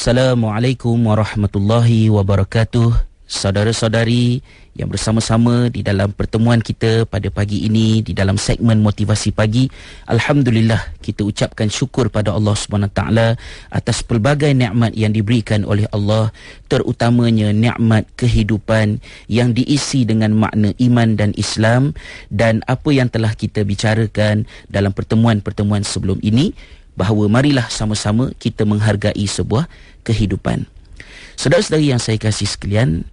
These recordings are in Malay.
Assalamualaikum warahmatullahi wabarakatuh. Saudara-saudari yang bersama-sama di dalam pertemuan kita pada pagi ini di dalam segmen motivasi pagi alhamdulillah kita ucapkan syukur pada Allah Subhanahu taala atas pelbagai nikmat yang diberikan oleh Allah terutamanya nikmat kehidupan yang diisi dengan makna iman dan Islam dan apa yang telah kita bicarakan dalam pertemuan-pertemuan sebelum ini bahawa marilah sama-sama kita menghargai sebuah kehidupan. Saudara-saudari yang saya kasih sekalian,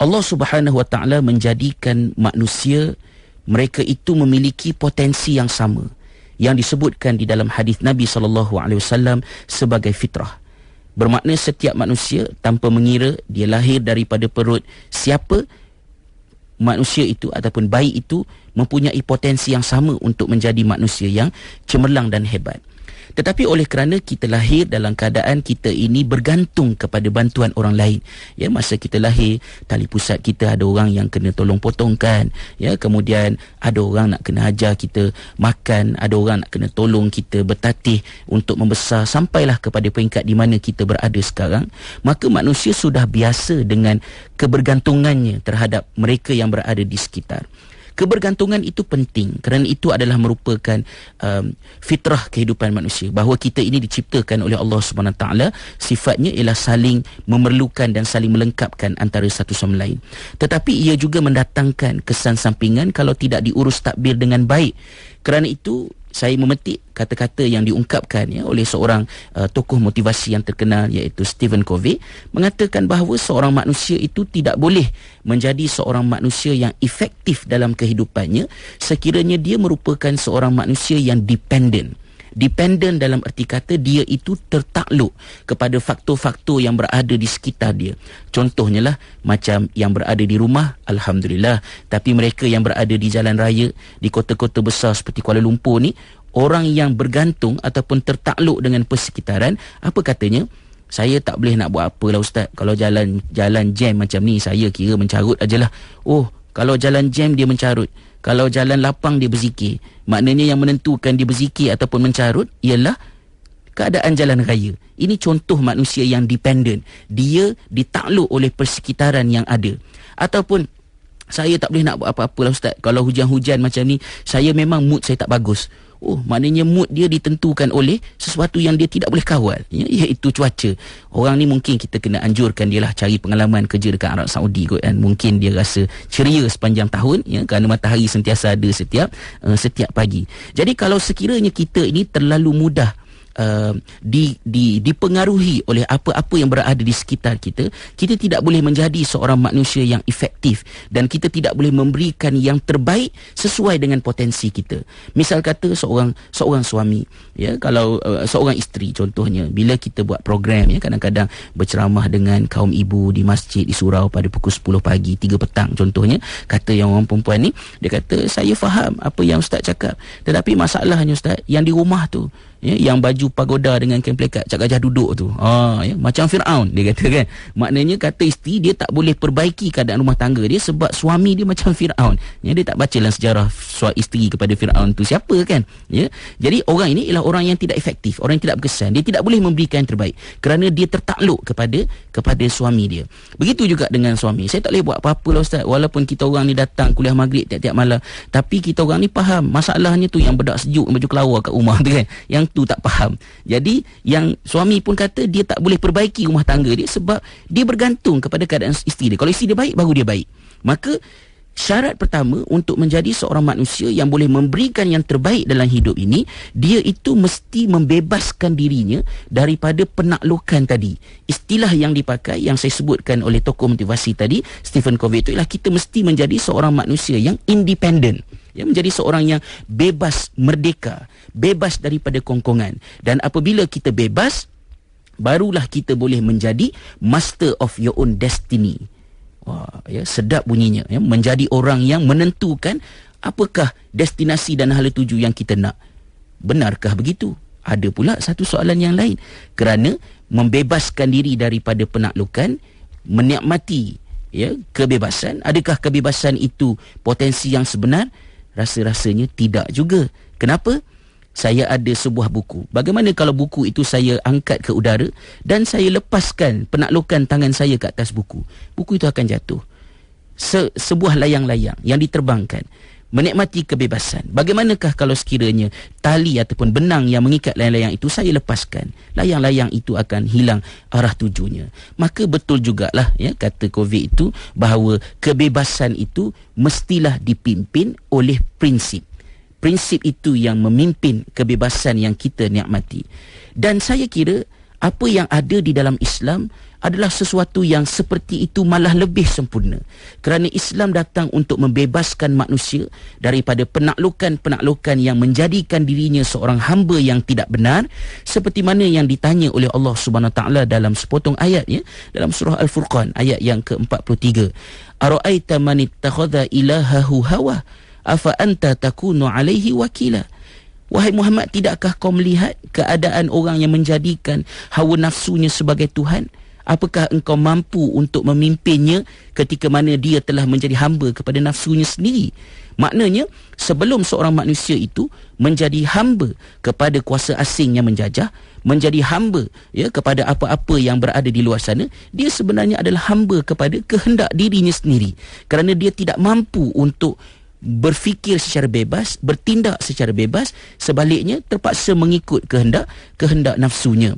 Allah Subhanahu Wa Taala menjadikan manusia mereka itu memiliki potensi yang sama yang disebutkan di dalam hadis Nabi sallallahu alaihi wasallam sebagai fitrah. Bermakna setiap manusia tanpa mengira dia lahir daripada perut siapa manusia itu ataupun bayi itu mempunyai potensi yang sama untuk menjadi manusia yang cemerlang dan hebat. Tetapi oleh kerana kita lahir dalam keadaan kita ini bergantung kepada bantuan orang lain. Ya, masa kita lahir, tali pusat kita ada orang yang kena tolong potongkan. Ya, kemudian ada orang nak kena ajar kita makan, ada orang nak kena tolong kita bertatih untuk membesar sampailah kepada peringkat di mana kita berada sekarang. Maka manusia sudah biasa dengan kebergantungannya terhadap mereka yang berada di sekitar kebergantungan itu penting kerana itu adalah merupakan um, fitrah kehidupan manusia. Bahawa kita ini diciptakan oleh Allah Subhanahu taala sifatnya ialah saling memerlukan dan saling melengkapkan antara satu sama lain. Tetapi ia juga mendatangkan kesan sampingan kalau tidak diurus takbir dengan baik. Kerana itu saya memetik kata-kata yang diungkapkan ya oleh seorang uh, tokoh motivasi yang terkenal iaitu Stephen Covey mengatakan bahawa seorang manusia itu tidak boleh menjadi seorang manusia yang efektif dalam kehidupannya sekiranya dia merupakan seorang manusia yang dependent dependent dalam erti kata dia itu tertakluk kepada faktor-faktor yang berada di sekitar dia. Contohnya lah macam yang berada di rumah, Alhamdulillah. Tapi mereka yang berada di jalan raya, di kota-kota besar seperti Kuala Lumpur ni, orang yang bergantung ataupun tertakluk dengan persekitaran, apa katanya? Saya tak boleh nak buat apa lah Ustaz. Kalau jalan jalan jam macam ni, saya kira mencarut ajalah. Oh, kalau jalan jam dia mencarut. Kalau jalan lapang dia berzikir. Maknanya yang menentukan dia berzikir ataupun mencarut ialah keadaan jalan raya. Ini contoh manusia yang dependent. Dia ditakluk oleh persekitaran yang ada. Ataupun saya tak boleh nak buat apa-apa lah Ustaz. Kalau hujan-hujan macam ni, saya memang mood saya tak bagus. Oh, maknanya mood dia ditentukan oleh sesuatu yang dia tidak boleh kawal. Ya, iaitu cuaca. Orang ni mungkin kita kena anjurkan dia lah cari pengalaman kerja dekat Arab Saudi kot kan. Mungkin dia rasa ceria sepanjang tahun ya kerana matahari sentiasa ada setiap uh, setiap pagi. Jadi kalau sekiranya kita ini terlalu mudah uh, di, di, dipengaruhi oleh apa-apa yang berada di sekitar kita, kita tidak boleh menjadi seorang manusia yang efektif dan kita tidak boleh memberikan yang terbaik sesuai dengan potensi kita. Misal kata seorang seorang suami, ya kalau uh, seorang isteri contohnya, bila kita buat program ya kadang-kadang berceramah dengan kaum ibu di masjid di surau pada pukul 10 pagi, 3 petang contohnya, kata yang orang perempuan ni, dia kata saya faham apa yang ustaz cakap, tetapi masalahnya ustaz yang di rumah tu ya, yang baju pagoda dengan kain plekat cak gajah duduk tu. Ha ya macam Firaun dia kata kan. Maknanya kata isteri dia tak boleh perbaiki keadaan rumah tangga dia sebab suami dia macam Firaun. Ya dia tak baca dalam sejarah suami isteri kepada Firaun tu siapa kan. Ya jadi orang ini ialah orang yang tidak efektif orang yang tidak berkesan. Dia tidak boleh memberikan yang terbaik kerana dia tertakluk kepada kepada suami dia. Begitu juga dengan suami. Saya tak boleh buat apa-apa lah ustaz. Walaupun kita orang ni datang kuliah maghrib tiap-tiap malam tapi kita orang ni faham masalahnya tu yang bedak sejuk baju kelawar kat rumah tu kan. Yang tu tak faham. Jadi yang suami pun kata dia tak boleh perbaiki rumah tangga dia sebab dia bergantung kepada keadaan isteri dia. Kalau isteri dia baik baru dia baik. Maka syarat pertama untuk menjadi seorang manusia yang boleh memberikan yang terbaik dalam hidup ini, dia itu mesti membebaskan dirinya daripada penaklukan tadi. Istilah yang dipakai yang saya sebutkan oleh tokoh motivasi tadi, Stephen Covey itu ialah kita mesti menjadi seorang manusia yang independent ya menjadi seorang yang bebas merdeka bebas daripada kongkongan. Dan apabila kita bebas barulah kita boleh menjadi master of your own destiny. Wah ya sedap bunyinya ya. Menjadi orang yang menentukan apakah destinasi dan hala tuju yang kita nak. Benarkah begitu? Ada pula satu soalan yang lain. Kerana membebaskan diri daripada penaklukan menikmati ya kebebasan. Adakah kebebasan itu potensi yang sebenar rasa-rasanya tidak juga. Kenapa? saya ada sebuah buku. Bagaimana kalau buku itu saya angkat ke udara dan saya lepaskan penaklukan tangan saya ke atas buku? Buku itu akan jatuh. Se- sebuah layang-layang yang diterbangkan menikmati kebebasan. Bagaimanakah kalau sekiranya tali ataupun benang yang mengikat layang-layang itu saya lepaskan? Layang-layang itu akan hilang arah tujunya. Maka betul jugalah ya kata COVID itu bahawa kebebasan itu mestilah dipimpin oleh prinsip. Prinsip itu yang memimpin kebebasan yang kita nikmati. Dan saya kira apa yang ada di dalam Islam adalah sesuatu yang seperti itu malah lebih sempurna. Kerana Islam datang untuk membebaskan manusia daripada penaklukan-penaklukan yang menjadikan dirinya seorang hamba yang tidak benar seperti mana yang ditanya oleh Allah Subhanahu taala dalam sepotong ayat ya dalam surah Al-Furqan ayat yang ke-43. Ara'aita man ittakhadha ilahahu hawa afa anta takunu alaihi wakila? Wahai Muhammad, tidakkah kau melihat keadaan orang yang menjadikan hawa nafsunya sebagai Tuhan? Apakah engkau mampu untuk memimpinnya ketika mana dia telah menjadi hamba kepada nafsunya sendiri? Maknanya, sebelum seorang manusia itu menjadi hamba kepada kuasa asing yang menjajah, menjadi hamba ya kepada apa-apa yang berada di luar sana, dia sebenarnya adalah hamba kepada kehendak dirinya sendiri. Kerana dia tidak mampu untuk berfikir secara bebas, bertindak secara bebas, sebaliknya terpaksa mengikut kehendak kehendak nafsunya.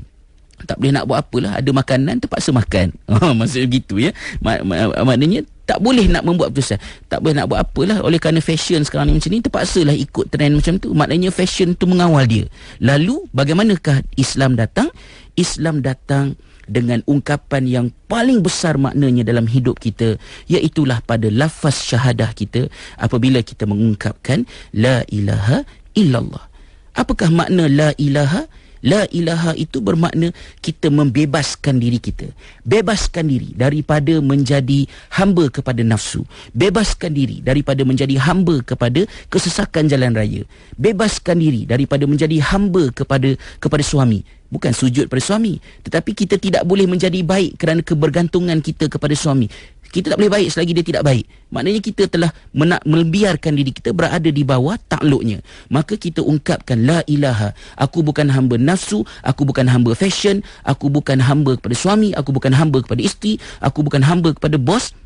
Tak boleh nak buat apalah, ada makanan terpaksa makan. Oh, maksudnya begitu ya. Mak, mak, maknanya tak boleh nak membuat keputusan. Tak boleh nak buat apalah oleh kerana fashion sekarang ni macam ni terpaksalah ikut trend macam tu. Maknanya fashion tu mengawal dia. Lalu bagaimanakah Islam datang? Islam datang dengan ungkapan yang paling besar maknanya dalam hidup kita iaitulah pada lafaz syahadah kita apabila kita mengungkapkan la ilaha illallah. Apakah makna la ilaha La ilaha itu bermakna kita membebaskan diri kita. Bebaskan diri daripada menjadi hamba kepada nafsu. Bebaskan diri daripada menjadi hamba kepada kesesakan jalan raya. Bebaskan diri daripada menjadi hamba kepada kepada suami. Bukan sujud pada suami. Tetapi kita tidak boleh menjadi baik kerana kebergantungan kita kepada suami kita tak boleh baik selagi dia tidak baik. Maknanya kita telah menak membiarkan diri kita berada di bawah takluknya. Maka kita ungkapkan la ilaha. Aku bukan hamba nafsu, aku bukan hamba fashion, aku bukan hamba kepada suami, aku bukan hamba kepada isteri, aku bukan hamba kepada bos.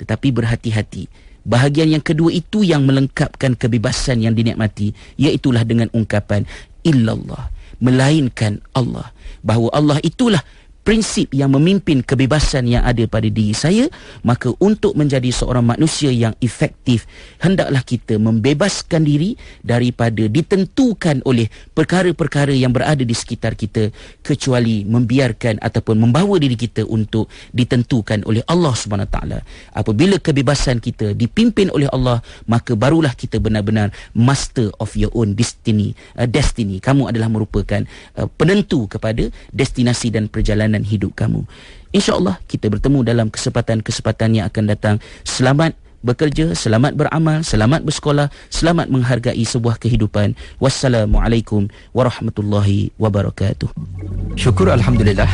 Tetapi berhati-hati. Bahagian yang kedua itu yang melengkapkan kebebasan yang dinikmati, iaitulah dengan ungkapan illallah, melainkan Allah. Bahawa Allah itulah prinsip yang memimpin kebebasan yang ada pada diri saya maka untuk menjadi seorang manusia yang efektif hendaklah kita membebaskan diri daripada ditentukan oleh perkara-perkara yang berada di sekitar kita kecuali membiarkan ataupun membawa diri kita untuk ditentukan oleh Allah Subhanahu taala. Apabila kebebasan kita dipimpin oleh Allah maka barulah kita benar-benar master of your own destiny. Uh, destiny. Kamu adalah merupakan uh, penentu kepada destinasi dan perjalanan perjalanan hidup kamu. InsyaAllah kita bertemu dalam kesempatan-kesempatan yang akan datang. Selamat bekerja, selamat beramal, selamat bersekolah, selamat menghargai sebuah kehidupan. Wassalamualaikum warahmatullahi wabarakatuh. Syukur Alhamdulillah.